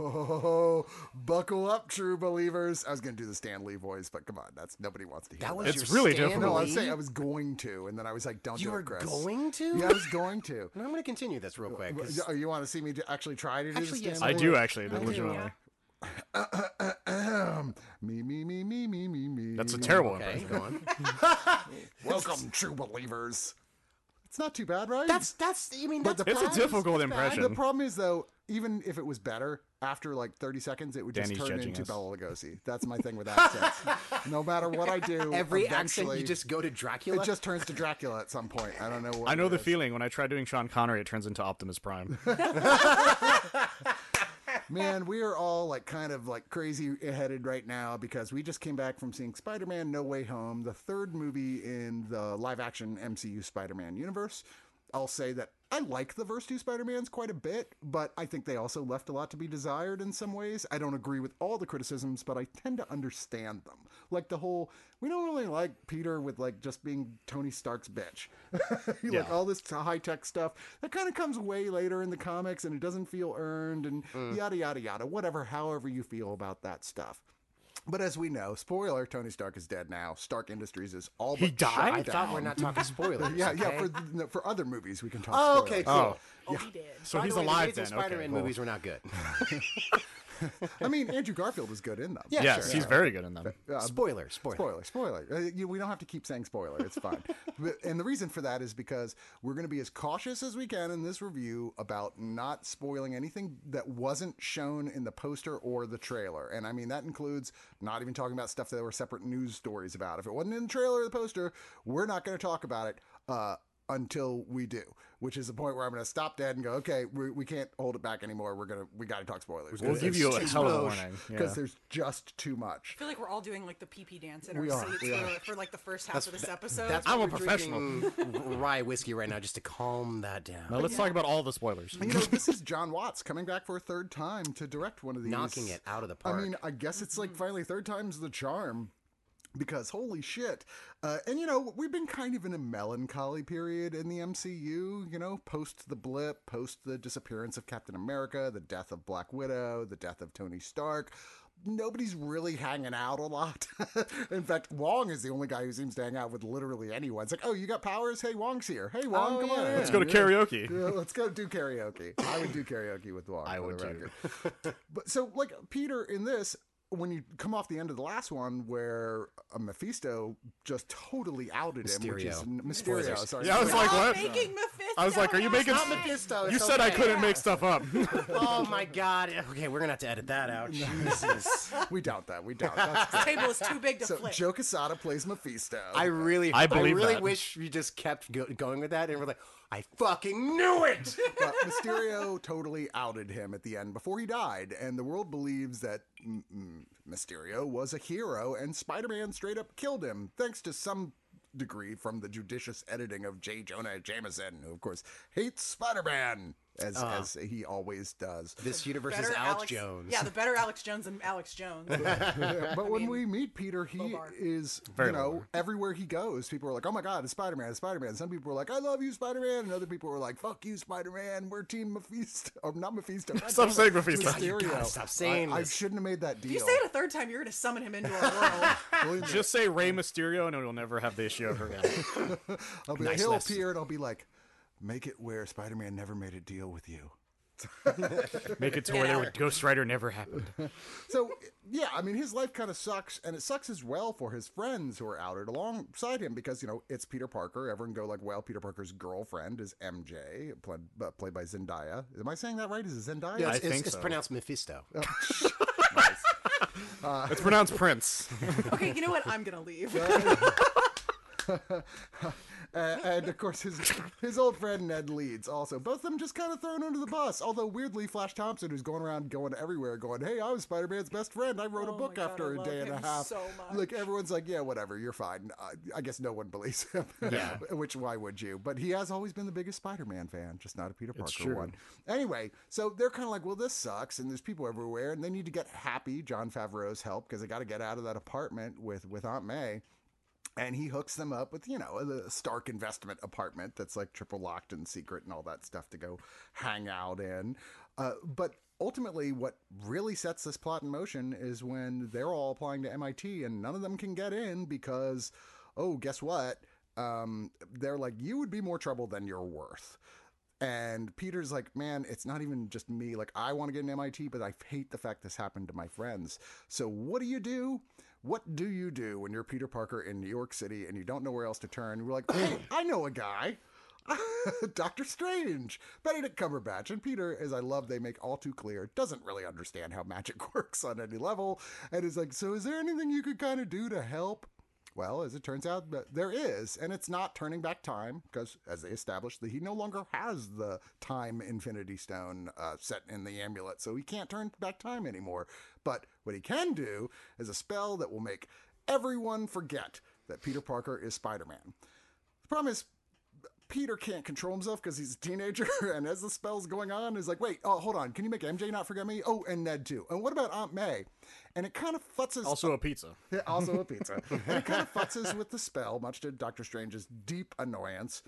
Oh, buckle up, true believers. I was going to do the Stan Lee voice, but come on, that's nobody wants to hear That was It's your really Stan difficult. No, I was saying I was going to, and then I was like, don't You do were it, Chris. going to? Yeah, I was going to. I'm going to continue this real quick. Oh, you want to see me do- actually try to do Actually, the yes, Stan I Lee do voice? actually, legitimately. Ahem. Me, me, me, me, me, me, me. That's a terrible okay, impression. Welcome, true believers. It's not too bad, right? That's that's. I mean, that's the It's a problem is- difficult The problem is, though, even if it was better, after like 30 seconds, it would just Danny's turn into us. Bela Lugosi. That's my thing with accents. no matter what I do, every accent you just go to Dracula. it just turns to Dracula at some point. I don't know what I know it the is. feeling. When I try doing Sean Connery, it turns into Optimus Prime. Man, we are all like kind of like crazy headed right now because we just came back from seeing Spider Man No Way Home, the third movie in the live action MCU Spider Man universe. I'll say that I like the first two Spider Mans quite a bit, but I think they also left a lot to be desired in some ways. I don't agree with all the criticisms, but I tend to understand them. Like the whole, we don't really like Peter with like just being Tony Stark's bitch. yeah. like all this high tech stuff that kind of comes way later in the comics and it doesn't feel earned and mm. yada yada yada. Whatever, however you feel about that stuff. But as we know, spoiler: Tony Stark is dead now. Stark Industries is all He but died? shut I thought we're not talking spoilers. Yeah, yeah. For no, for other movies, we can talk. Oh, spoilers. okay, cool. Oh, Oh, he did. so By he's the way, the alive Amazing then. Spider-Man okay, cool. movies were not good. I mean, Andrew Garfield was good in them. Yeah, Yes, sure. he's very good in them. spoiler, spoiler. Spoiler, spoiler. Uh, you, we don't have to keep saying spoiler. It's fine. but, and the reason for that is because we're going to be as cautious as we can in this review about not spoiling anything that wasn't shown in the poster or the trailer. And I mean, that includes not even talking about stuff that were separate news stories about. If it wasn't in the trailer or the poster, we're not going to talk about it. Uh, until we do, which is the point where I'm going to stop dead and go, okay, we, we can't hold it back anymore. We're gonna, we got to talk spoilers. We'll give you a hell of a warning. because Yeah. there's just too much. I feel like we're all doing like the pee pee dance in our We are, seats we for, are. for like the first half of this episode. That's I'm a professional. rye whiskey right now just to calm that down. Now let's talk about all the spoilers. You know, this is Jon Watts coming back for a third time to direct one of these. Knocking it out of the park. I mean, I guess it's like mm-hmm. finally third time's the charm. Because holy shit. Uh, and you know, we've been kind of in a melancholy period in the MCU, you know, post the blip, post the disappearance of Captain America, the death of Black Widow, the death of Tony Stark. Nobody's really hanging out a lot. in fact, Wong is the only guy who seems to hang out with literally anyone. It's like, oh, you got powers? Hey, Wong's here. Hey, Wong, Oh, come yeah, on. in." Let's go to karaoke. Yeah, let's go do karaoke. I would do karaoke with Wong. I would too. but so, like Peter in this, when you come off the end of the last one, where uh, Mephisto just totally outed him, which is Mysterio. Mysterio. Spoilers. Sorry, Yeah, I was Stop like, what? making Mephisto. I was like, are you making? Not Mephisto. You it's said I okay. couldn't make stuff up. Oh my god. Okay, we're gonna have to edit that out. Jesus. we doubt that. We doubt. That's This table is too big to so flip. Joe Quesada plays Mephisto. I really, I believe really that. wish we just kept go- going with that, and we're like, I fucking knew it. but Mysterio totally outed him at the end before he died, and the world believes that Mysterio was a hero, and Spider-Man straight up killed him, thanks to some degree from the judicious editing of J. Jonah Jameson, who of course hates Spider-Man as uh-huh. as he always does. this universe Better is Alex, Jones. Yeah, the better Alex Jones than Alex Jones. but when mean, we meet Peter, he low is Very you know low everywhere he goes. People are like, "Oh my God, it's Spider Man! It's Spider Man!" Some people are like, "I love you, Spider Man," and other people are like, "Fuck you, Spider Man! We're Team Mephisto." Or not Mephisto. God Stop saying Mephisto. Mysterio. You gotta stop saying I, I shouldn't have made that deal. if you say it a third time, you're going to summon him into our world. Just say Rey Mysterio, and you'll never have the issue ever again. I'll be like, he'll lesson. appear and I'll be like, "Make it where Spider Man never made a deal with you." Make it to where there Ghost Rider never happened. So yeah, I mean his life kind of sucks, and it sucks as well for his friends who are outed alongside him because you know it's Peter Parker. Everyone go like, well, Peter Parker's girlfriend is MJ, played, uh, played by Zendaya. Am I saying that right? Is it Zendaya? Yeah, I it's, it's, think it's so. pronounced Mephisto. It's pronounced Prince. Okay, you know what? I'm gonna leave. Uh, and of course his his old friend Ned Leeds also. Both of them just kind of thrown under the bus. Although weirdly, Flash Thompson, who's going around going everywhere, going, "Hey, I was Spider Man's best friend. I wrote a Oh book God, after I a love day and a half." so much. Like everyone's like, "Yeah, whatever, you're fine." I, I guess no one believes him. Yeah. Which why would you? But he has always been the biggest Spider Man fan, just not a Peter Parker true. one. Anyway, so they're kind of like, "Well, this sucks," and there's people everywhere, and they need to get happy. Jon Favreau's help because they got to get out of that apartment with with Aunt May and he hooks them up with you know the Stark investment apartment that's like triple locked and secret and all that stuff to go hang out in. Uh, but ultimately, what really sets this plot in motion is when they're all applying to MIT and none of them can get in because, oh, guess what? Um, they're like, you would be more trouble than you're worth. And Peter's like, man, it's not even just me. Like, I want to get an MIT, but I hate the fact this happened to my friends. So, what do you do? What do you do when you're Peter Parker in New York City and you don't know where else to turn? We're like, hey, I know a guy. Doctor Strange, Benedict Cumberbatch, and Peter, as I love, they make all too clear, doesn't really understand how magic works on any level, and is like, so is there anything you could kind of do to help? Well, as it turns out, there is, and it's not turning back time because, as they established, that he no longer has the time Infinity Stone uh, set in the amulet, so he can't turn back time anymore. But what he can do is a spell that will make everyone forget that Peter Parker is Spider-Man. The problem is, Peter can't control himself because he's a teenager, and as the spell's going on, he's like, wait, oh, hold on, can you make MJ not forget me? Oh, and Ned too. And what about Aunt May? And it kind of futzes Also a pizza. yeah, also a pizza. and it kind of futzes with the spell, much to Doctor Strange's deep annoyance.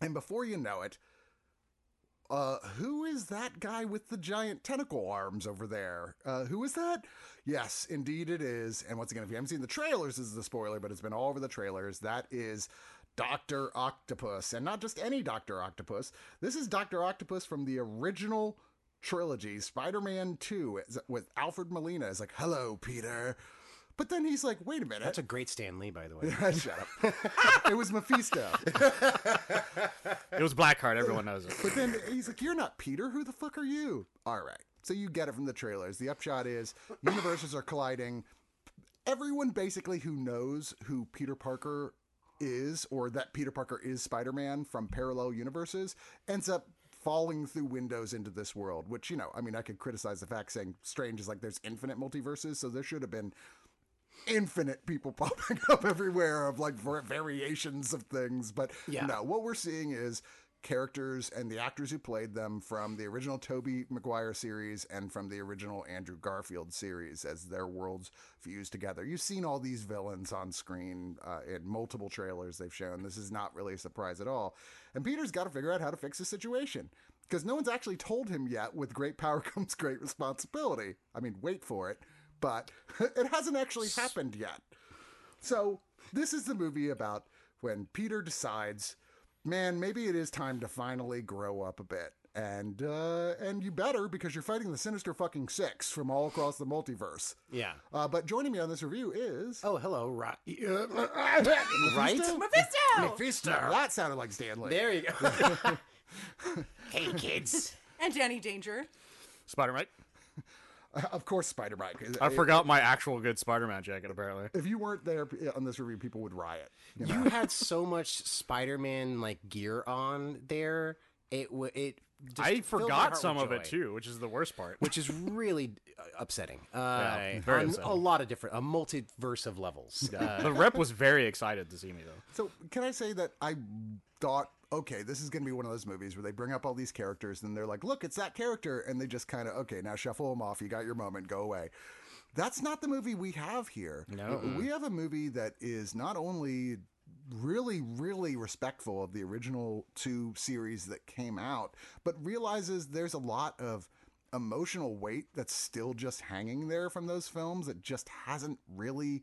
And before you know it, uh, who is that guy with the giant tentacle arms over there? Uh, who is that? Yes, indeed it is. And once again, if you haven't seen the trailers, this is the spoiler, but it's been all over the trailers. That is Dr. Octopus. And not just any Dr. Octopus. This is Dr. Octopus from the original trilogy, Spider Man 2, with Alfred Molina. Is like, hello, Peter. But then he's like, wait a minute. That's a great Stan Lee, by the way. Shut up. it was Mephisto. It was Blackheart. Everyone knows it. But then he's like, You're not Peter. Who the fuck are you? All right. So you get it from the trailers. The upshot is universes are colliding. Everyone basically who knows who Peter Parker is or that Peter Parker is Spider Man from parallel universes ends up falling through windows into this world, which, you know, I mean, I could criticize the fact saying Strange is like there's infinite multiverses, so there should have been infinite people popping up everywhere of like variations of things. But Yeah. no, what we're seeing is characters and the actors who played them from the original Tobey Maguire series and from the original Andrew Garfield series as their worlds fused together. You've seen all these villains on screen uh, in multiple trailers they've shown. This is not really a surprise at all. And Peter's got to figure out how to fix the situation. Because no one's actually told him yet, with great power comes great responsibility. I mean, wait for it. But it hasn't actually happened yet. So, this is the movie about when Peter decides, man, maybe it is time to finally grow up a bit. And uh, and you better because you're fighting the sinister fucking six from all across the multiverse. Yeah. Uh, but joining me on this review is Oh, hello, right? right. Mephisto! Mephisto. That sounded like Stan Lee. There you go. hey, kids. And Danny Danger. Spider Mike. Of course, Spider Mike. I forgot my actual good Spider Man jacket. Apparently. If you weren't there on this review, people would riot. You know? You had so much Spider-Man like gear on there. It w- it. just I forgot some with of it too, which is the worst part. which is really uh, upsetting. Uh, very on upsetting. a lot of different, a multiverse of levels. Uh, the rep was very excited to see me though. So, can I say that I thought, okay, this is going to be one of those movies where they bring up all these characters and they're like, look, it's that character. And they just kind of, okay, now shuffle them off. You got your moment, go away. That's not the movie we have here. No. We have a movie that is not only really, really respectful of the original two series that came out, but realizes there's a lot of emotional weight that's still just hanging there from those films that just hasn't really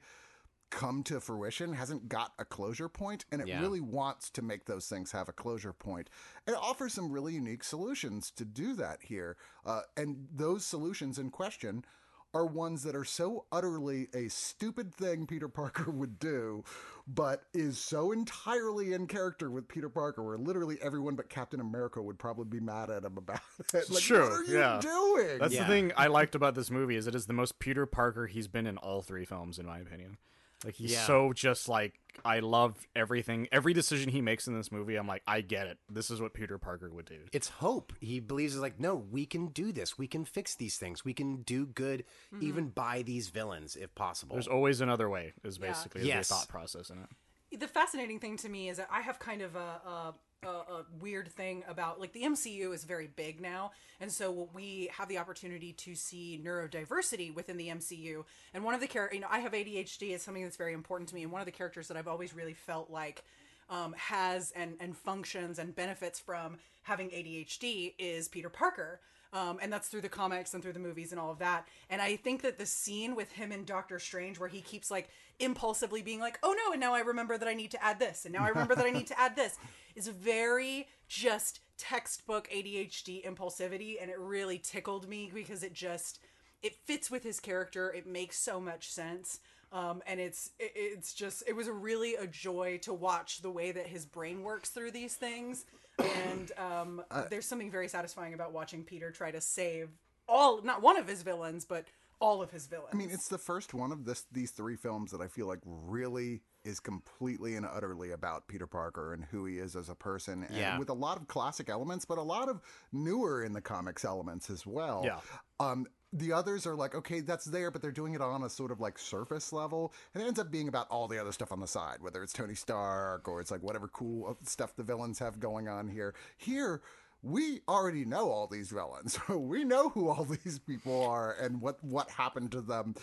come to fruition, hasn't got a closure point, and it Yeah. really wants to make those things have a closure point. And it offers some really unique solutions to do that here. Uh, and those solutions in question are ones that are so utterly a stupid thing Peter Parker would do, but is so entirely in character with Peter Parker, where literally everyone but Captain America would probably be mad at him about it. Like, true, what are you yeah. doing? That's Yeah. the thing I liked about this movie is it is the most Peter Parker he's been in all three films, in my opinion. Like he's Yeah. so just like I love everything, every decision he makes in this movie. I'm like, I get it. This is what Peter Parker would do. it's hope. He believes it's like, no, we can do this. We can fix these things. We can do good, mm-hmm. even by these villains if possible. There's always another way. Is Yeah. basically Yes. the thought process in it. the fascinating thing to me is that I have kind of a, a, a, a weird thing about like the MCU is very big now, and so we have the opportunity to see neurodiversity within the MCU. And one of the characters, you know, I have ADHD. It's something that's very important to me, and one of the characters that I've always really felt like um, has and and functions and benefits from having ADHD is Peter Parker. Um, and that's through the comics and through the movies and all of that. And I think that the scene with him and Doctor Strange, where he keeps like impulsively being like, "Oh no!" and now I remember that I need to add this, and now I remember that I need to add this, is very just textbook ADHD impulsivity, and it really tickled me because it just it fits with his character. It makes so much sense. Um, and it's it, it's just it was a really a joy to watch the way that his brain works through these things and um, there's something very satisfying about watching Peter try to save all not one of his villains but all of his villains I mean, it's the first one of this these three films that I feel like really is completely and utterly about Peter Parker and who he is as a person, and Yeah. with a lot of classic elements, but a lot of newer in the comics elements as well. Yeah. Um, the others are like, okay, that's there, but they're doing it on a sort of like surface level, and it ends up being about all the other stuff on the side, whether it's Tony Stark or it's like whatever cool uh, stuff the villains have going on here. Here, we already know all these villains. we know who all these people are and what what happened to them.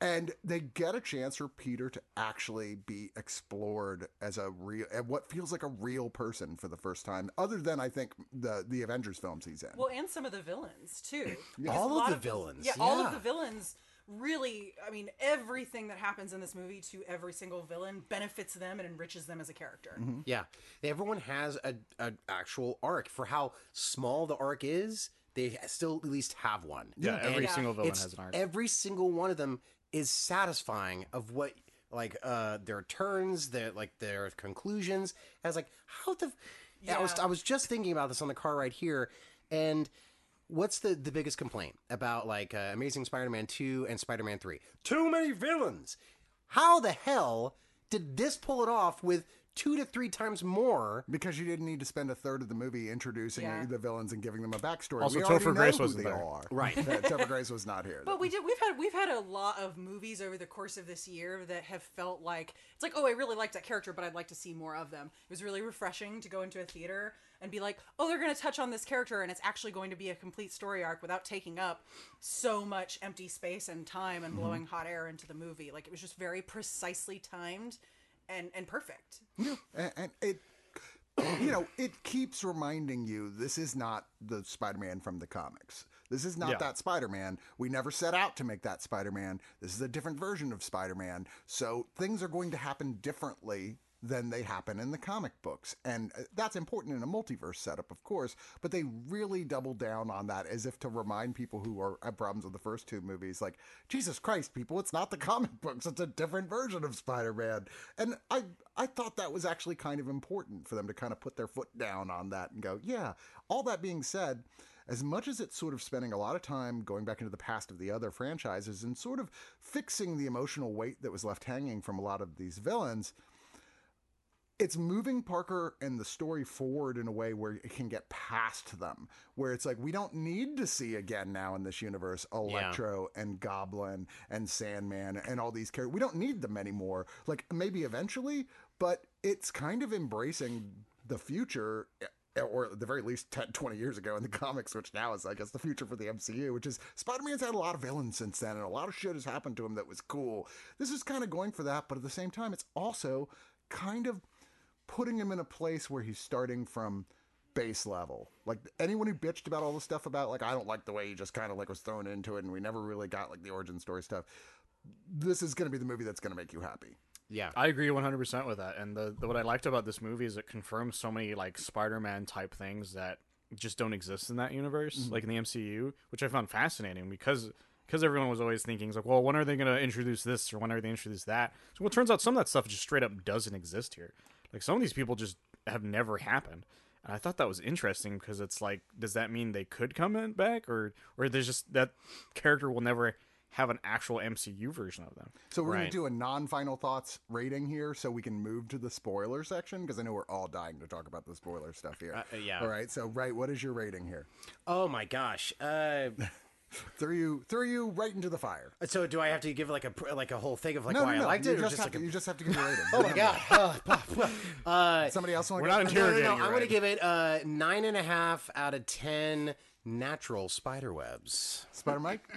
And they get a chance for Peter to actually be explored as a real, and what feels like a real person for the first time, other than I think the the Avengers films he's in. well and some of the villains too All of lot the villains, yeah, all of the villains really i mean everything that happens in this movie to every single villain benefits them and enriches them as a character mm-hmm. Yeah, everyone has a, a actual arc for how small the arc is. They still at least have one. Yeah, every Yeah. single uh, villain has an arc. every single one of them is satisfying of what like uh their turns, their like their conclusions. I was like, how the? I was I was just thinking about this on the car right here, and what's the the biggest complaint about like uh, Amazing Spider-Man two and Spider-Man three? Too many villains. How the hell did this pull it off with two to three times more? because you didn't need to spend a third of the movie introducing Yeah. the villains and giving them a backstory. Also, we already Topher know Grace who wasn't they there. are. Right. Yeah, Topher Grace was not here. But we did. We've had we've had a lot of movies over the course of this year that have felt like it's like, oh, I really liked that character, but I'd like to see more of them. It was really refreshing to go into a theater and be like, oh, they're going to touch on this character, and it's actually going to be a complete story arc without taking up so much empty space and time and mm-hmm. blowing hot air into the movie. Like it was just very precisely timed and and perfect. Yeah, and, and it, you know, it keeps reminding you this is not the Spider-Man from the comics. This is not Yeah. that Spider-Man. We never set out to make that Spider-Man. This is a different version of Spider-Man. So things are going to happen differently than they happen in the comic books. And uh, that's important in a multiverse setup, of course, but they really double down on that as if to remind people who are have problems with the first two movies like, Jesus Christ, people, it's not the comic books, it's a different version of Spider-Man. And I I thought that was actually kind of important for them to kind of put their foot down on that and go, yeah, all that being said, as much as it's sort of spending a lot of time going back into the past of the other franchises and sort of fixing the emotional weight that was left hanging from a lot of these villains, it's moving Parker and the story forward in a way where it can get past them. Where it's like we don't need to see again now in this universe Electro and Goblin and Sandman and all these characters. We don't need them anymore. Like maybe eventually, but it's kind of embracing the future eh, or at the very least 10, 20 years ago in the comics, which now is, I guess, the future for the MCU, which is Spider Man's had a lot of villains since then, and a lot of shit has happened to him that was cool. This is kind of going for that, but at the same time, it's also kind of putting him in a place where he's starting from base level. Like anyone who bitched about all the stuff about like I don't like the way he just kind of like was thrown into it and we never really got like the origin story stuff. this is going to be the movie that's going to make you happy. Yeah. I agree 100% with that. And the, the what I liked about this movie is it confirms so many like Spider-Man type things that just don't exist in that universe, mm-hmm. like in the MCU, which I found fascinating because because everyone was always thinking like, well, when are they going to introduce this or when are they introduce that? So well, it turns out some of that stuff just straight up doesn't exist here. Like some of these people just have never happened. And I thought that was interesting because it's like, does that mean they could come in back, or or there's just that character will never have an actual MCU version of them? So we're going Right. to do a non-final thoughts rating here, so we can move to the spoiler section because I know we're all dying to talk about the spoiler stuff here. Uh, yeah. All right. So, right, what is your rating here? Oh my gosh. Uh, Throw you, throw you right into the fire. so do I have to give like a like a whole thing of like no, why no, no. I liked you it, or just, just have like to, a... you just have to give your rating. Oh my god. uh, Somebody else want We're to not no, no, interrogating no. I'm going to give it uh, nine and a half out of ten natural spider webs. Spider Mike.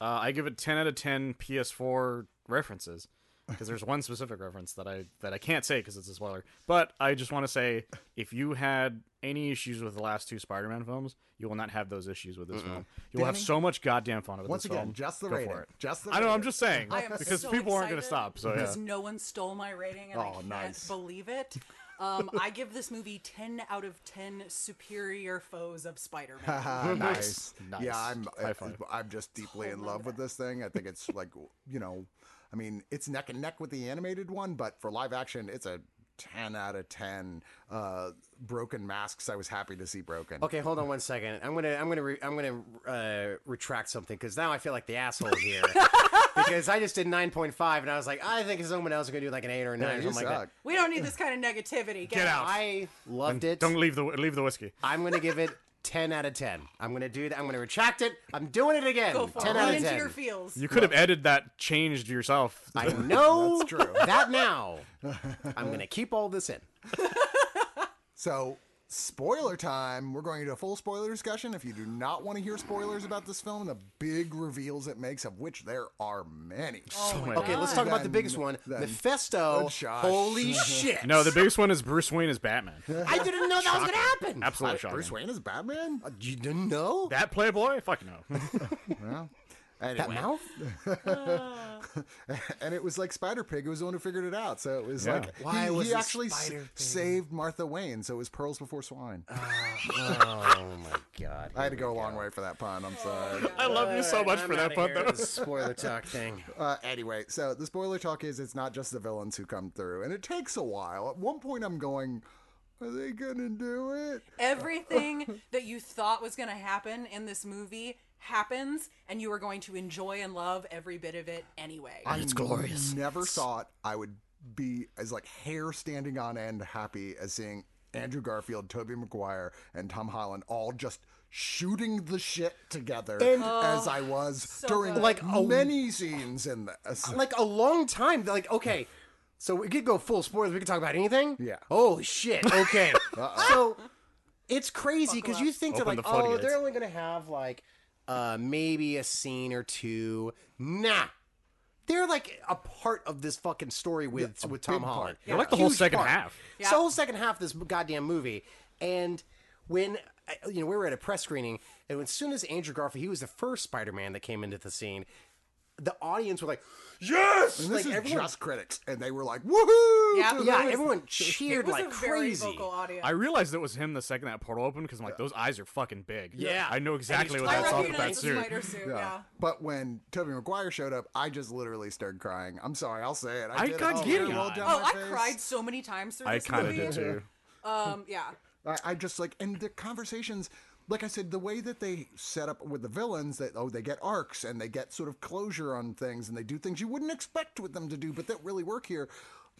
Uh, I give it 10 out of 10 PS4 references because there's one specific reference that I that I can't say because it's a spoiler. But I just want to say if you had any issues with the last two Spider-Man films, you will not have those issues with this film. You will have so much goddamn fun with Once this again, film. just the Go rating. For it. Just the I know. I'm just saying I am because so people aren't going to excited stop. So yeah. because no one stole my rating, and I Oh, can't nice. believe it. Um, I give this movie ten out of ten superior foes of Spider-Man. Ah, nice. Nice. Yeah, I'm. High five. I'm just deeply in love on with this thing. I think it's like, you know, I mean, it's neck and neck with the animated one, but for live action, it's a 10 out of 10. Uh, broken masks. I was happy to see broken. Okay, hold on one second. I'm gonna I'm gonna re- I'm gonna uh, retract something because now I feel like the asshole here because I just did nine point five and I was like I think someone else is gonna do like an eight or a Yeah, nine or you something like suck. that. we don't need this kind of negativity. Get, Get out. I loved it. Don't leave the leave the whiskey. I'm gonna give it ten out of ten. I'm gonna do that. I'm gonna retract it. I'm doing it again. Go for ten it. out Lean of into ten. your feels. You could have edited that, changed yourself. I know That's true. that now. I'm gonna keep all this in. So, spoiler time. We're going to a full spoiler discussion. If you do not want to hear spoilers about this film, the big reveals it makes, of which there are many. Oh my Okay, let's God. talk about the biggest one, Mephisto. Oh, Holy shit! no, the biggest one is Bruce Wayne as Batman. I didn't know that was gonna happen. Absolutely shocking. Bruce Wayne is Batman? Uh, you didn't know That Playboy? Fuck no. Well, that mouth? and it was like Spider Pig It was the one who figured it out. So it was Yeah. like Why he, was he actually s- saved Martha Wayne. So it was pearls before swine. oh my god! I had to go a long way for that pun. I'm sorry. I love you so much I'm for that pun, here, though. this Spoiler talk thing. Uh, anyway, so the spoiler talk is it's not just the villains who come through, and it takes a while. At one point, I'm going, "Are they gonna do it?" Everything that you thought was going to happen in this movie happens, and you are going to enjoy and love every bit of it anyway. I glorious. Never thought I would be as like hair standing on end happy as seeing Andrew Garfield, Tobey Maguire, and Tom Holland all just shooting the shit together and, as I was oh, during good. like Like, oh- many scenes in this. Like a long time. Like okay, so we could go full spoilers. We could talk about anything. Yeah. Holy shit. Okay. Uh-uh. so it's crazy because you think they're Open like, the oh, they're only gonna have like uh maybe a scene or two. Nah. They're like a part of this fucking story with with Tom big part. Holland. They're like the whole Huge second part. half. It's the whole second half of this goddamn movie. And when you know we were at a press screening, and as soon as Andrew Garfield, he was the first Spider-Man that came into the scene. The audience were like, "Yes!" And like this is everyone, just critics, and they were like, "Woohoo!" Yeah. yeah, this. everyone it cheered was like a very crazy. vocal audience. I realized it was him the second that portal opened because I'm like, those eyes are fucking big. Yeah. I know exactly what that's off with that recognize suit. suit. Yeah. But when Tobey Maguire showed up, I just literally started crying. I'm sorry, I'll say it. I, I did. got Oh, giddy very well Oh, I face. cried so many times through I kind of movie. did too. Um, yeah. I, I just like, and the conversations, like I said, the way that they set up with the villains, that oh, they get arcs and they get sort of closure on things, and they do things you wouldn't expect with them to do, but that really work here.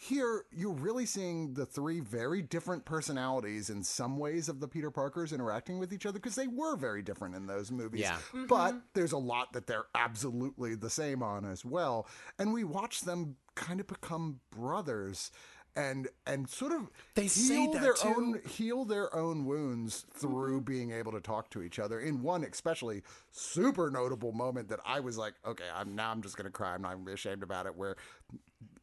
Here, you're really seeing the three very different personalities in some ways of the Peter Parkers interacting with each other because they were very different in those movies. Yeah. Mm-hmm. But there's a lot that they're absolutely the same on as well. And we watch them kind of become brothers and and sort of They heal their too. own heal their own wounds through mm-hmm. being able to talk to each other. In one especially super notable moment that I was like, okay, I'm now I'm just gonna cry. I'm not gonna be ashamed about it. Where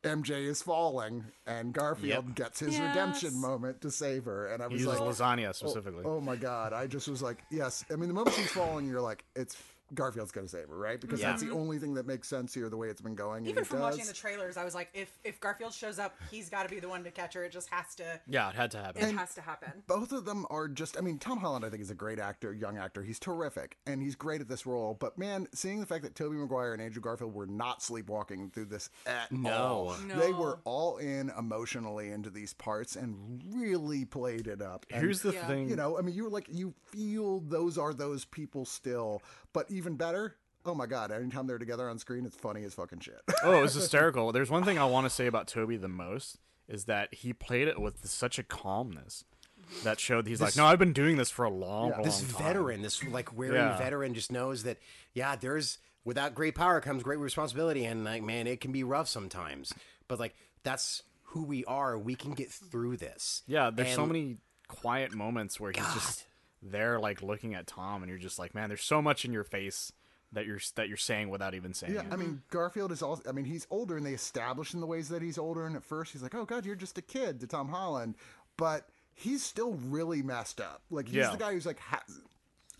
MJ is falling and Garfield Yep. gets his Yes. redemption moment to save her, and I He was uses like, lasagna oh, specifically. Oh my god! I just was like, yes. I mean, the moment she's falling, you're like, it's Garfield's going to save her, right? Because Yeah. that's the only thing that makes sense here, the way it's been going. and Even it from does. watching the trailers, I was like, if if Garfield shows up, he's got to be the one to catch her. It just has to. Yeah, it had to happen. It has to happen. both of them are just i mean tom holland i think is a great actor young actor he's terrific and he's great at this role but man seeing the fact that tobey maguire and andrew garfield were not sleepwalking through this at No. all No. they were all in emotionally into these parts and really played it up and, Here's the Yeah. thing. you know i mean you were like you feel those are those people still but even better oh my god anytime they're together on screen it's funny as fucking shit oh, it was hysterical. There's one thing I want to say about Tobey the most is that he played it with such a calmness that showed he's like, no, I've been doing this for a long, Yeah. long this time. veteran, this like weary Yeah. veteran, just knows that yeah, there's without great power comes great responsibility, and like man, it can be rough sometimes, but like that's who we are. We can get through this. Yeah, there's so many quiet moments where he's just there, like looking at Tom, and you're just like, man, there's so much in your face that you're that you're saying without even saying Yeah, it. I mean Garfield is also. I mean he's older, and they establish in the ways that he's older. And at first he's like, "Oh God, you're just a kid," to Tom Holland, but he's still really messed up. Like he's Yeah. the guy who's like has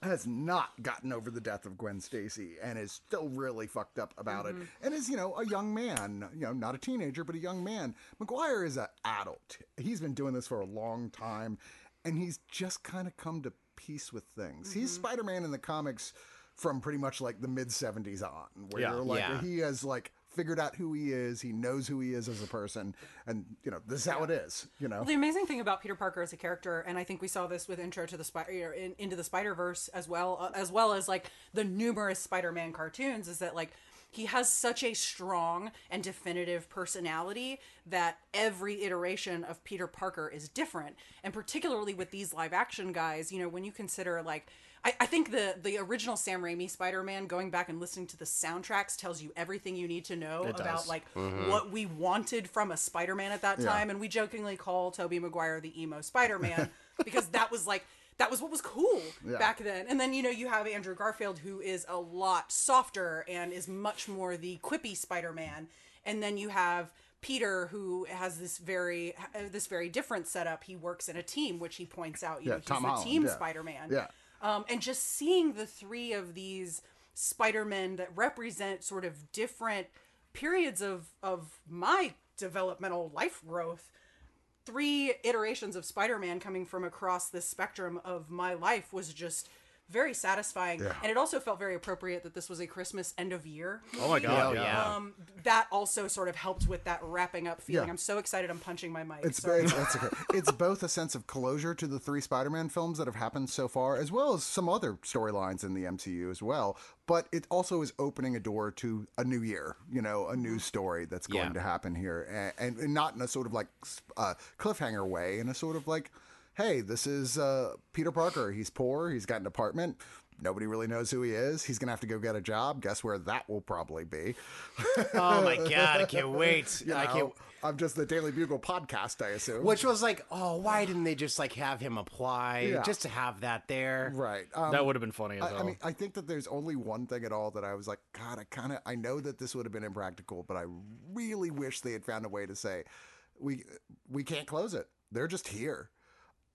has not gotten over the death of Gwen Stacy and is still really fucked up about it. Mm-hmm. And is you know a young man, you know, not a teenager, but a young man. Maguire is an adult. He's been doing this for a long time, and he's just kind of come to peace with things. He's Spider-Man in the comics from pretty much like the mid 70s on where Yeah. you're like Yeah. he has like figured out who he is he knows who he is as a person and you know this is how it is you know Well, the amazing thing about Peter Parker as a character, and I think we saw this with Intro to the Spider, you in, into the Spider Verse as well, uh, as well as like the numerous Spider-Man cartoons, is that like he has such a strong and definitive personality that every iteration of Peter Parker is different, and particularly with these live-action guys, you know, when you consider like. I, I think the the original Sam Raimi Spider-Man, going back and listening to the soundtracks, tells you everything you need to know It about does. like mm-hmm. what we wanted from a Spider-Man at that Yeah. time, and we jokingly call Tobey Maguire the emo Spider-Man because that was like that was what was cool Yeah. back then. And then you know you have Andrew Garfield who is a lot softer and is much more the quippy Spider-Man, and then you have Peter who has this very uh, this very different setup. He works in a team, which he points out. You Yeah, know, he's Tom the Holland, team yeah. Spider-Man. Yeah. Um, and just seeing the three of these Spider-Men that represent sort of different periods of of my developmental life growth three iterations of Spider-Man coming from across this spectrum of my life was just very satisfying Yeah. and it also felt very appropriate that this was a Christmas end of year oh my god, yeah. yeah. um, that also sort of helped with that wrapping up feeling. Yeah. I'm so excited I'm punching my mic. It's, Sorry. it's, it's okay. It's both a sense of closure to the three Spider-Man films that have happened so far, as well as some other storylines in the MCU as well. But it also is opening a door to a new year, you know, a new story that's going Yeah. to happen here, and, and not in a sort of like uh, cliffhanger way, in a sort of like, hey, this is uh, Peter Parker. He's poor. He's got an apartment. Nobody really knows who he is. He's gonna have to go get a job. Guess where that will probably be. Oh my god, I can't wait. You I can't. I'm just the Daily Bugle podcast, I assume. Which was like, oh, why didn't they just like have him apply Yeah. just to have that there? right? Um, that would have been funny as I, hell. I mean, I think that there's only one thing at all that I was like, God, I kind of, I know that this would have been impractical, but I really wish they had found a way to say, we, we can't close it. They're just here.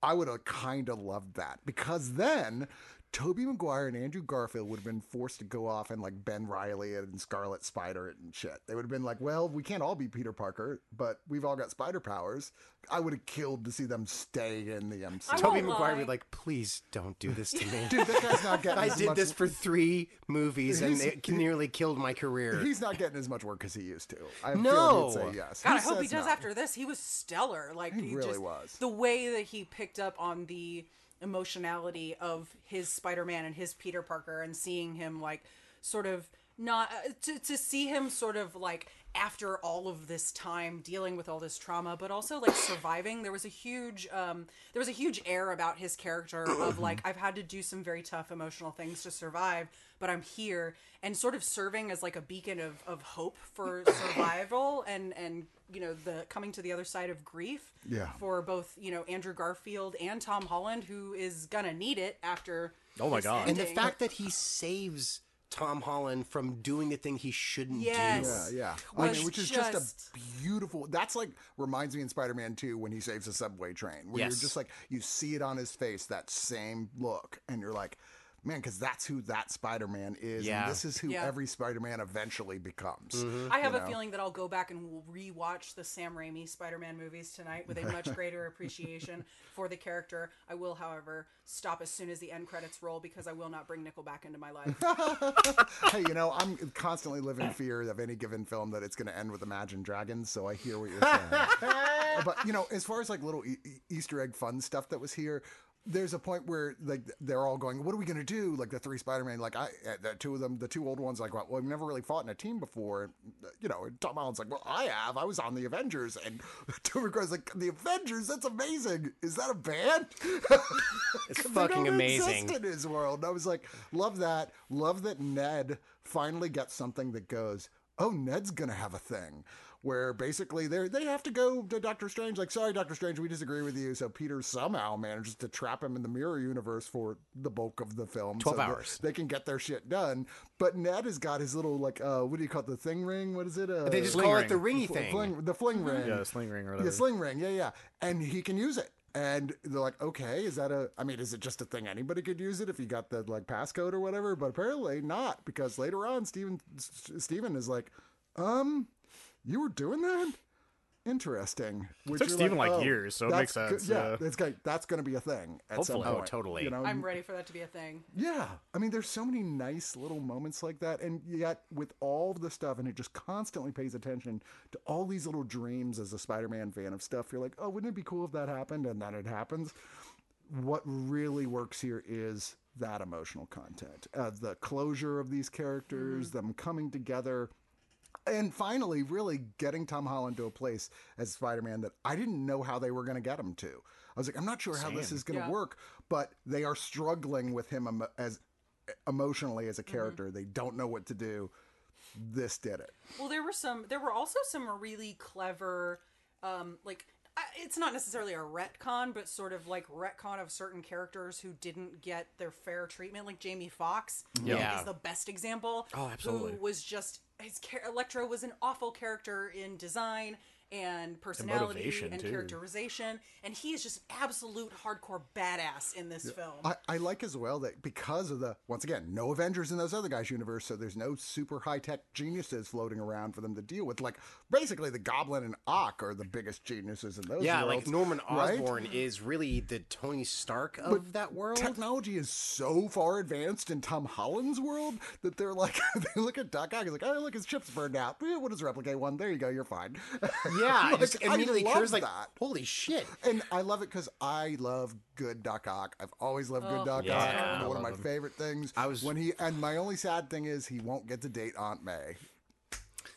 I would have kind of loved that because then Tobey Maguire and Andrew Garfield would have been forced to go off and like Ben Reilly and Scarlet Spider and shit. They would have been like, well, we can't all be Peter Parker, but we've all got spider powers. I would have killed to see them stay in the MCU. I Tobey won't Maguire would be like, please don't do this to me. Dude, that guy's not getting I as did much- this for three movies and He's- it nearly killed my career. He's not getting as much work as he used to. I feel No. he'd say yes. God, Who I hope he does no? after this. He was stellar. Like He really just- was. The way that he picked up on the emotionality of his Spider-Man and his Peter Parker, and seeing him like sort of not uh, to to see him sort of like after all of this time dealing with all this trauma, but also like surviving. There was a huge um, there was a huge air about his character of like I've had to do some very tough emotional things to survive, but I'm here and sort of serving as like a beacon of, of hope for survival and and you know the coming to the other side of grief Yeah. for both you know Andrew Garfield and Tom Holland who is gonna need it after Oh my this God. and the fact that he saves Tom Holland from doing the thing he shouldn't Yes. do. Yeah, yeah. I mean, which is just, just- a beautiful. That's like reminds me in Spider-Man 2 when he saves a subway train, where Yes. you're just like you see it on his face that same look, and you're like, man, because that's who that Spider Man is. Yeah. And this is who Yeah. every Spider Man eventually becomes. Mm-hmm. I have you a feeling that I'll go back and will rewatch the Sam Raimi Spider-Man movies tonight with a much greater appreciation for the character. I will, however, stop as soon as the end credits roll because I will not bring Nickelback into my life. hey, you know, I'm constantly living in fear of any given film that it's going to end with Imagine Dragons, so I hear what you're saying. but, you know, as far as like little e- Easter egg fun stuff that was here, there's a point where like they're all going, "What are we gonna do?" Like the three Spider-Man, like I, uh, the two of them, the two old ones, like, "Well, we've never really fought in a team before." And, you know, and Tom Holland's like, "Well, I have. I was on the Avengers." And Tobey Maguire's like, "The Avengers? That's amazing. Is that a band?" It's fucking amazing. in his world. And I was like, love that. Love that Ned finally gets something that goes, oh, Ned's gonna have a thing. Where basically they they have to go to Doctor Strange, like, sorry, Doctor Strange, we disagree with you. So Peter somehow manages to trap him in the mirror universe for the bulk of the film. 12 so hours. They can get their shit done. But Ned has got his little like uh what do you call it? The thing ring? What is it? Uh, They just call ring. it the ringy fl- thing. fling- the fling ring. Yeah, sling ring or whatever. Yeah, sling ring. Yeah, yeah. And he can use it. And they're like, okay, is that a? I mean, is it just a thing anybody could use it if you got the like passcode or whatever? But apparently not, because later on, Stephen Stephen is like, um, you were doing that. Interesting. Which took you're Stephen, like, years, so it that's makes go- sense, Yeah, yeah. it's going that's going to be a thing at Hopefully. some Oh, totally. You know, I'm ready for that to be a thing. yeah, I mean, there's so many nice little moments like that, and yet with all the stuff, and it just constantly pays attention to all these little dreams as a Spider-Man fan of stuff. You're like, oh, wouldn't it be cool if that happened? And then it happens. What really works here is that emotional content, uh, the closure of these characters, them coming together. And finally, really getting Tom Holland to a place as Spider Man that I didn't know how they were going to get him to. I was like, I'm not sure how this is going to Yeah. work, but they are struggling with him emo- as emotionally as a character. They don't know what to do. This did it. Well, there were some. There were also some really clever, um, like it's not necessarily a retcon, but sort of like retcon of certain characters who didn't get their fair treatment. Like Jamie Foxx. Yeah. is the best example. Oh, absolutely. Who was just his Electro was an awful character in design and personality motivation, and too. characterization, and he is just absolute hardcore badass in this film. I, I like as well that because of the once again no Avengers in those other guys' universe, so there's no super high tech geniuses floating around for them to deal with. Like basically, the Goblin and Ock are the biggest geniuses in those. Yeah, like worlds, Norman right? Osborn is really the Tony Stark of that world. Technology is so far advanced in Tom Holland's world that they're like, they look at Doc Ock, he's like, oh, look, his chip's burned out. Eh, What does replicate one? There you go, you're fine. yeah, Like, just I immediately love like, that. holy shit. And I love it because I love good Doc Ock. I've always loved good oh, Doc Yeah, Ock. One of my him. favorite things. I was- when he and my only sad thing is he won't get to date Aunt May.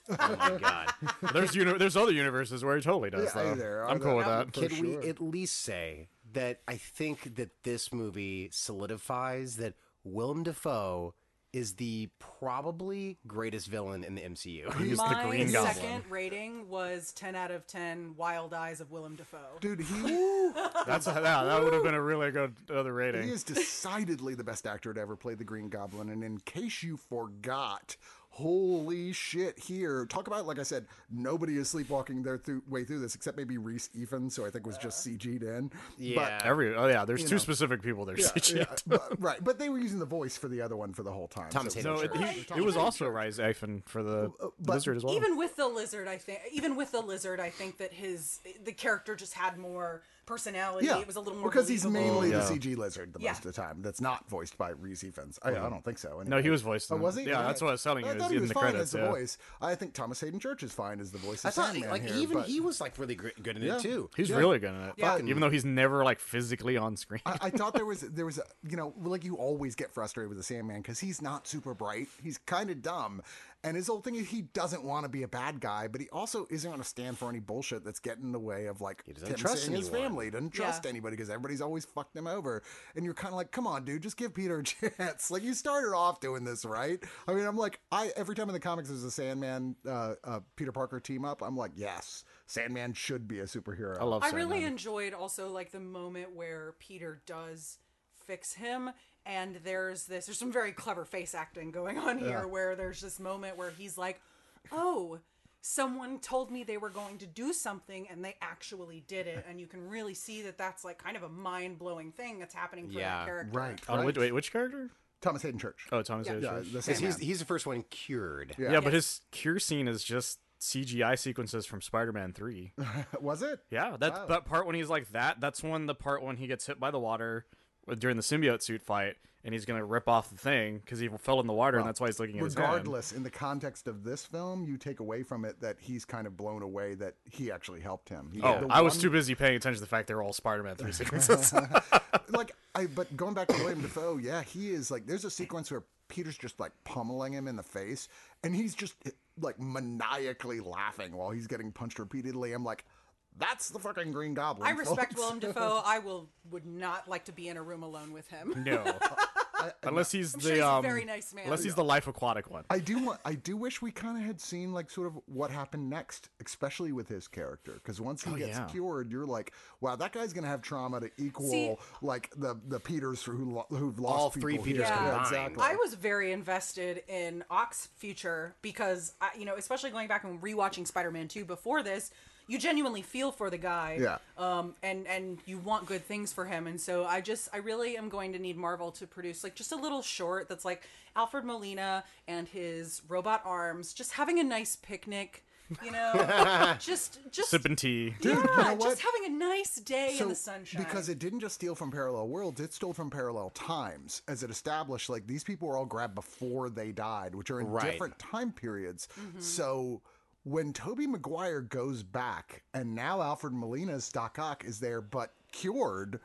Oh my god. There's uni- there's other universes where he totally does. Yeah, though. there I'm cool with that. that. Can sure. we at least say that I think that this movie solidifies that Willem Dafoe is the probably greatest villain in the MCU? He's the My Green second Goblin. rating was 10 out of 10 Wild Eyes of Willem Dafoe. Dude, he That's a, yeah, that would have been a really good other rating. he is decidedly the best actor to ever play the Green Goblin. And in case you forgot, holy shit! Here, talk about like I said, nobody is sleepwalking their through, way through this except maybe Rhys Ifans, who I think was just uh-huh. CG'd in. Yeah. Every oh yeah, there's two know. specific people there. But, yeah, but- right, but they were using the voice for the other one for the whole time. Thomas so- Haden no, it, Church. he, it was also Rhys Ifans for the but lizard as well. even with the lizard i think even with the lizard i think that his the character just had more personality Yeah, it was a little more because he's believable. mainly Yeah. the CG lizard the Yeah. most of the time. That's not voiced by Rhys Ifans. I, I mm-hmm. don't think so. no, he was voiced. Oh, in- was he? Yeah, that's what I was telling you. I is thought he in was the fine credits. as the yeah. voice. I think Thomas Haden Church is fine as the voice of I thought Sandman like here, even but he was like really gr- good in Yeah. it too. He's Yeah. really good in it. Yeah. Even though he's never like physically on screen. I, I thought there was there was a, you know like you always get frustrated with the Sandman because he's not super bright. He's kind of dumb, and his whole thing is he doesn't want to be a bad guy, but he also isn't going to stand for any bullshit that's getting in the way of like he doesn't trust seeing his family. He doesn't trust Yeah. anybody because everybody's always fucked him over, and you're kind of like, come on, dude, just give Peter a chance. like you started off doing this right. I mean, I'm like, I every time in the comics there's a Sandman uh, uh, Peter Parker team up, I'm like, yes, Sandman should be a superhero. I love. i really enjoyed also like the moment where peter does fix him and there's this there's some very clever face acting going on here where there's this moment where he's like oh someone told me they were going to do something and they actually did it and you can really see that that's like kind of a mind-blowing thing that's happening for Yeah. that character Right. Oh, right. which, wait, which character? Thomas Haden Church. Oh, Thomas Haden yeah, Church. the Because he's he's the first one cured. Yeah. Yeah, but his cure scene is just CGI sequences from Spider-Man 3. was it? Yeah, that Wow. that part when he's like that, that's when the part when he gets hit by the water during the symbiote suit fight and he's going to rip off the thing cuz he fell in the water and that's why he's looking at his hand. Regardless, in the context of this film, you take away from it that he's kind of blown away that he actually helped him. He- Oh, I was too busy paying attention to the fact they were all Spider-Man 3 sequences. like I but going back to Willem Dafoe, yeah, he is like there's a sequence where Peter's just like pummeling him in the face and he's just like maniacally laughing while he's getting punched repeatedly. I'm like, that's the fucking Green Goblin. I respect folks. Willem Dafoe. I will would not like to be in a room alone with him. no. unless he's I'm the sure he's a um very nice man. unless he's the life aquatic one. I do want. I do wish we kind of had seen like sort of what happened next, especially with his character, because once he Oh, gets yeah. cured, you're like, wow, that guy's gonna have trauma to equal See- like the the Peters who lo- who've lost All three people here. Peters Yeah. combined. exactly. I was very invested in Ock's future because, I, you know, especially going back and rewatching Spider-Man 2 before this, you genuinely feel for the guy. Yeah. Um, and, and you want good things for him. And so I just, I really am going to need Marvel to produce like just a little short that's like Alfred Molina and his robot arms just having a nice picnic, you know, just, just, Sipping tea. Dude, yeah, you know just having a nice day in the sunshine. Because it didn't just steal from parallel worlds, it stole from parallel times, as it established like these people were all grabbed before they died, which are in Right. different time periods. So when Tobey Maguire goes back, and now Alfred Molina's Doc Ock is there, but cured.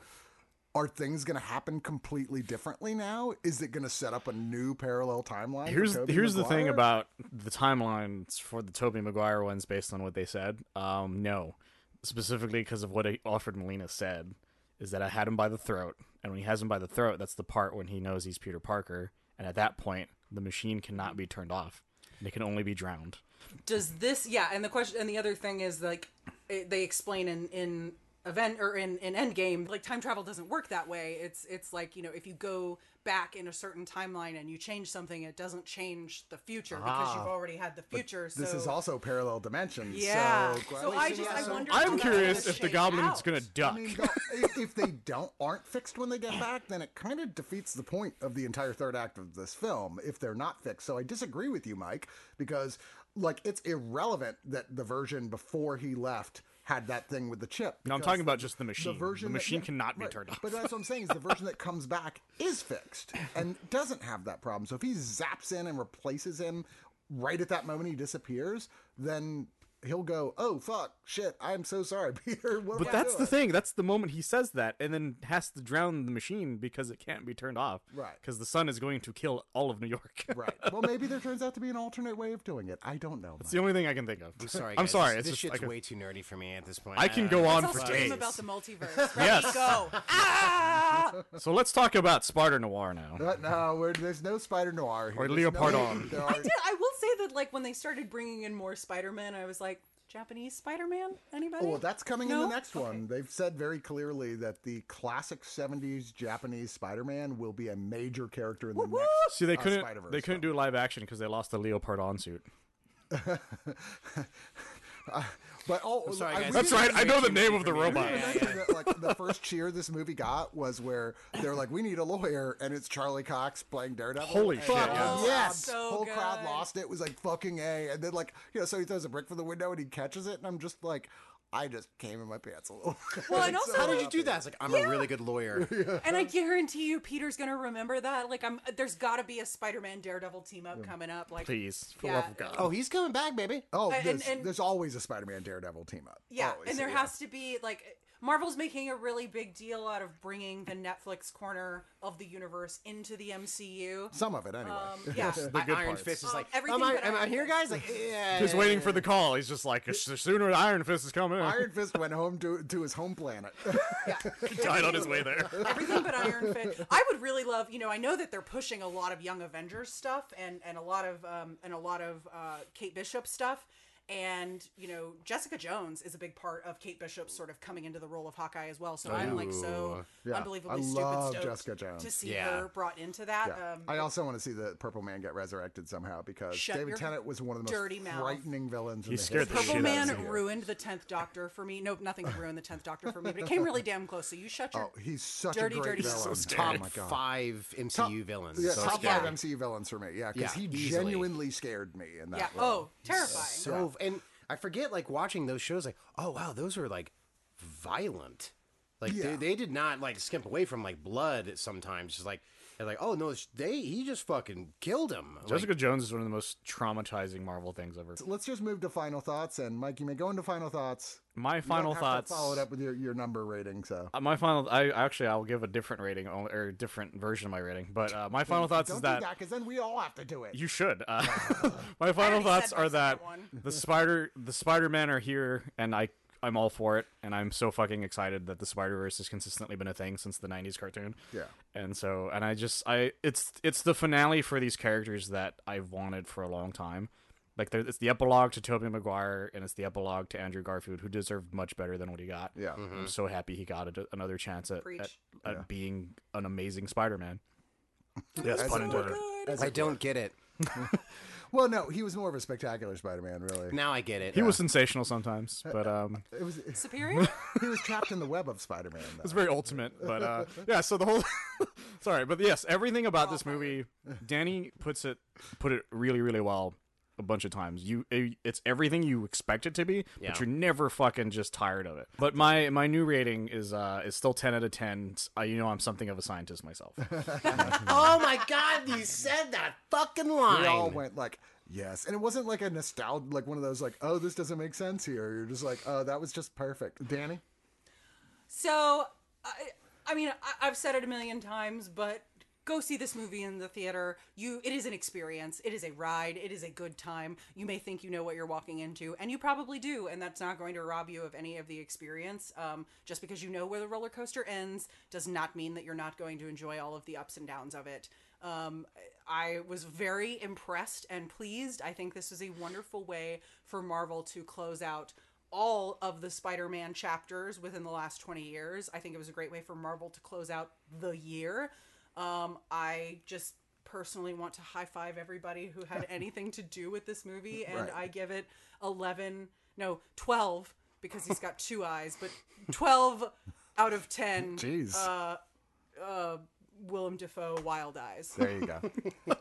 Are things going to happen completely differently now? Is it going to set up a new parallel timeline? Here's here's the thing about the timelines for the Tobey Maguire ones based on what they said. Um, no, specifically because of what Alfred Molina said is that I had him by the throat, and when he has him by the throat, that's the part when he knows he's Peter Parker, and at that point, the machine cannot be turned off; it can only be drowned. does this yeah and the question and the other thing is like it, they explain in in event or in in endgame like time travel doesn't work that way it's it's like you know if you go back in a certain timeline and you change something it doesn't change the future because you've ah. already had the future so This is also parallel dimensions. yeah So, so i just i so- wonder how I'm curious if the shake Goblin's out. gonna duck. I mean, if, if they don't aren't fixed when they get back, then it kind of defeats the point of the entire third act of this film. If they're not fixed, so I disagree with you, Mike, because like it's irrelevant that the version before he left had that thing with the chip. No, I'm talking about just the machine. The, version the machine yeah, cannot be right. turned off. But that's what I'm saying is the version that comes back is fixed and doesn't have that problem. So if he zaps in and replaces him right at that moment he disappears, then he'll go, "Oh fuck, shit, I'm so sorry, Peter." What But am I that's the thing. That's the moment he says that, and then has to drown the machine because it can't be turned off. Right. Because the sun is going to kill all of New York. Right. Well, maybe there turns out to be an alternate way of doing it. I don't know. It's the only thing I can think of. I'm sorry. I'm sorry. This, It's this just shit's I can- way too nerdy for me at this point. I can go on Let's for all scream days. about the multiverse ready Yes. go ah! So let's talk about Spider Noir now. Uh, no, we're, there's no Spider Noir here. Or There's no- Leopardon. I did. I will say that, like, when they started bringing in more Spider-Man, I was like, Japanese Spider-Man? Anybody? Oh, well, that's coming in the next one. They've said very clearly that the classic '70s Japanese Spider-Man will be a major character in the next. See, they uh, couldn't. Spider-Verse They couldn't film. do live action because they lost the Leopardon suit. But oh, I'm sorry, I guys. really That's right. I know the name of the robot. Yeah, mention that, like the first cheer this movie got was where they're like, "We need a lawyer," and it's Charlie Cox playing Daredevil. Holy And shit, fuck yeah. Yes, So whole crowd lost it. It was like fucking a, and then like you know, so he throws a brick from the window and he catches it, and I'm just like, I just came in my pants a little. Well, and It's also, so How did you do that? It's like I'm a really good lawyer. and I guarantee you, Peter's gonna remember that. Like, I'm. There's got to be a Spider-Man Daredevil team up coming up. Like, Please, for Yeah. love of God. Oh, he's coming back, baby. Oh, And- there's, and- there's always a Spider-Man Daredevil team up. yeah, Always, and there yeah. has to be like. Marvel's making a really big deal out of bringing the Netflix corner of the universe into the MCU. some of it anyway. Um, yeah, The good Iron parts. Fist is Um, like, everything am I, am I here, guys? Like, yeah. He's waiting for the call. He's just like, "The sooner Iron Fist is coming, Iron Fist went home to to his home planet. he died on his way there. everything but Iron Fist. I would really love, you know, I know that they're pushing a lot of Young Avengers stuff and and a lot of um and a lot of uh, Kate Bishop stuff. And you know Jessica Jones is a big part of Kate Bishop's sort of coming into the role of Hawkeye as well. So I'm like so Yeah, unbelievably I stupid love stoked Jessica Jones. to see Yeah. her brought into that. Yeah. Um, I also want to see the Purple Man get resurrected somehow because David Tennant was one of the dirty most mouth. frightening villains. in He the scared the Purple shit out of Man ruined the tenth Doctor for me. Nope, nothing ruined the tenth Doctor for me, but it came really damn close. So you shut your. Oh, he's such Dirty, a great dirty villain. So Top oh my god. five MCU Top- villains. Yeah, So top scary. five MCU villains for me. Yeah, because Yeah, he easily. genuinely scared me in that. yeah. role. Oh, terrifying. So and I forget like watching those shows like oh wow those were like violent like Yeah. they, they did not like skimp away from like blood sometimes just like they're like oh no they he just fucking killed him Like, Jessica Jones is one of the most traumatizing Marvel things ever. Let's just move to final thoughts, and Mike, you may go into final thoughts. My You don't final have thoughts. follow it up with your, your number rating. So Uh, my final, I actually I'll give a different rating or or a different version of my rating. But uh, my final thoughts don't is that, that because then we all have to do it. you should. Uh, my final thoughts are that second one. the spider, the Spider Man are here, and I I'm all for it, and I'm so fucking excited that the Spider Verse has consistently been a thing since the '90s cartoon. Yeah. and so and I just I it's it's the finale for these characters that I've wanted for a long time. Like there, it's the epilogue to Tobey Maguire, and it's the epilogue to Andrew Garfield, who deserved much better than what he got. Yeah. I'm so happy he got a, another chance at, Preach. at, at being an amazing Spider-Man. yes, pun it intended. Good. I don't get it Well, no, he was more of a spectacular Spider-Man. Really, now I get it He was sensational sometimes, but um, it was. Superior? he was trapped in the web of Spider-Man. Though. it's very ultimate. But uh, yeah, so the whole sorry, but yes, everything about this movie, Danny puts it put it really really well a bunch of times. You it- it's everything you expect it to be, Yeah. but you're never fucking just tired of it. But my my new rating is uh is still 10 out of 10. Uh, you know I'm something of a scientist myself. oh my god you said that fucking line we all went like yes and it wasn't like a nostalgia like one of those like oh this doesn't make sense here you're just like oh that was just perfect danny So, I, I mean, I, I've said it a million times, but go see this movie in the theater. You, it is an experience. It is a ride. It is a good time. You may think you know what you're walking into, and you probably do, and that's not going to rob you of any of the experience. Um, just because you know where the roller coaster ends does not mean that you're not going to enjoy all of the ups and downs of it. Um, I was very impressed and pleased. I think this is a wonderful way for Marvel to close out all of the Spider-Man chapters within the last 20 years. I think it was a great way for Marvel to close out the year. Um, I just personally want to high five everybody who had anything to do with this movie, and Right. I give it 11, no, 12 because he's got two eyes, but 12 out of 10. jeez Uh, Willem Dafoe Wild Eyes. there you go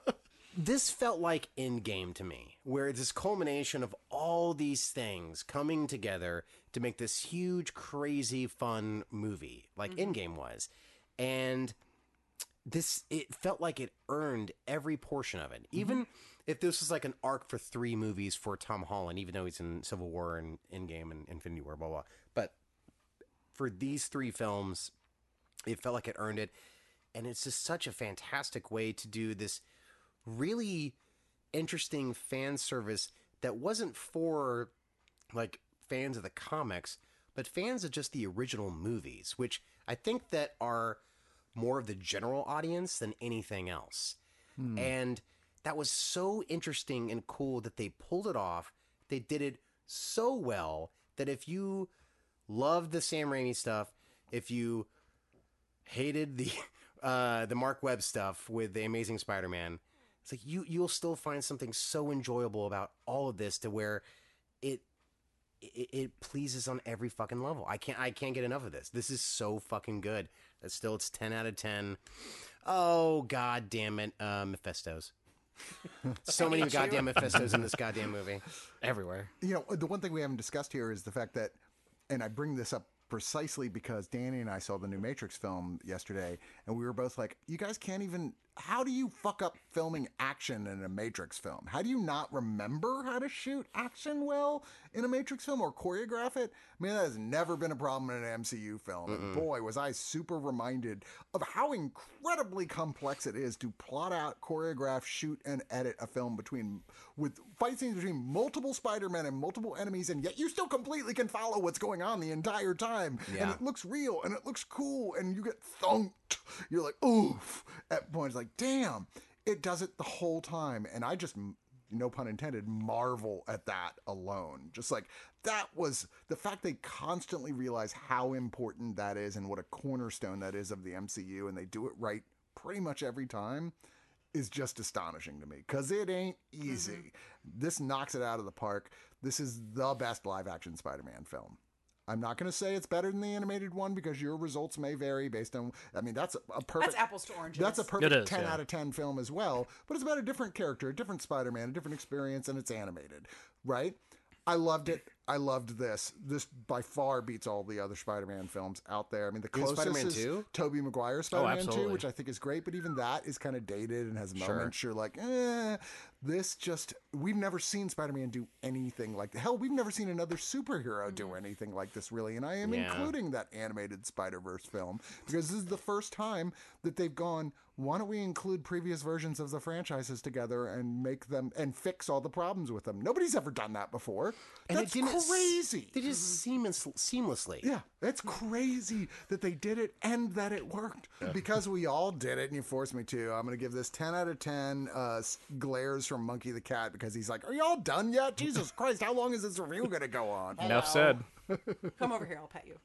this felt like Endgame to me, where it's this culmination of all these things coming together to make this huge, crazy, fun movie, like Endgame was. And this, it felt like it earned every portion of it. Mm-hmm. Even if this was like an arc for three movies for Tom Holland, even though he's in Civil War and Endgame and Infinity War, blah, blah. But for these three films, it felt like it earned it. And it's just such a fantastic way to do this really interesting fan service that wasn't for like fans of the comics, but fans of just the original movies, which I think that are more of the general audience than anything else. And that was so interesting and cool that they pulled it off. They did it so well that if you loved the Sam Raimi stuff, if you hated the uh, the Mark Webb stuff with the Amazing Spider-Man, it's like you you'll still find something so enjoyable about all of this to where it it, it pleases on every fucking level. I can't I can't get enough of this. This is so fucking good. It's still it's ten out of ten. Oh god damn it, uh, Mephistos. so many goddamn Mephistos in this goddamn movie. Everywhere. you know the one thing we haven't discussed here is the fact that and i bring this up precisely because danny and i saw the new matrix film yesterday and we were both like you guys can't even how do you fuck up filming action in a matrix film how do you not remember how to shoot action well in a matrix film or choreograph it i mean that has never been a problem in an mcu film and boy was i super reminded of how incredibly complex it is to plot out choreograph shoot and edit a film between with fight scenes between multiple Spider-Men and multiple enemies, and yet you still completely can follow what's going on the entire time. And it looks real and it looks cool, and you get thunked. You're like, oof. At points like, damn, it does it the whole time. And I just no pun intended, marvel at that alone. Just like that was the fact they constantly realize how important that is and what a cornerstone that is of the MCU, and they do it right pretty much every time is just astonishing to me because it ain't easy. Mm-hmm. This knocks it out of the park. This is the best live action Spider Man film. I'm not going to say it's better than the animated one because your results may vary based on. I mean, that's a, a perfect. That's apples to oranges. That's a perfect It is, 10 yeah. out of 10 film as well, but it's about a different character, a different Spider Man, a different experience, and it's animated, right? I loved it. I loved this. This by far beats all the other Spider-Man films out there. I mean, the closest Spider-Man is 2? Tobey Maguire's Spider-Man 2, which I think is great, but even that is kind of dated and has moments sure. you're like, eh. This just we've never seen Spider-Man do anything like hell. We've never seen another superhero do anything like this, really. And I am Yeah. including that animated Spider-Verse film because this is the first time that they've gone. Why don't we include previous versions of the franchises together and make them and fix all the problems with them? Nobody's ever done that before. And That's crazy. They just seamless, seamlessly. Yeah, it's crazy that they did it and that it worked. Because we all did it and you forced me to, I'm going to give this 10 out of 10 uh, glares from Monkey the Cat because he's like, Are y'all done yet? Jesus Christ, how long is this review going to go on? Enough said. Come over here, I'll pet you.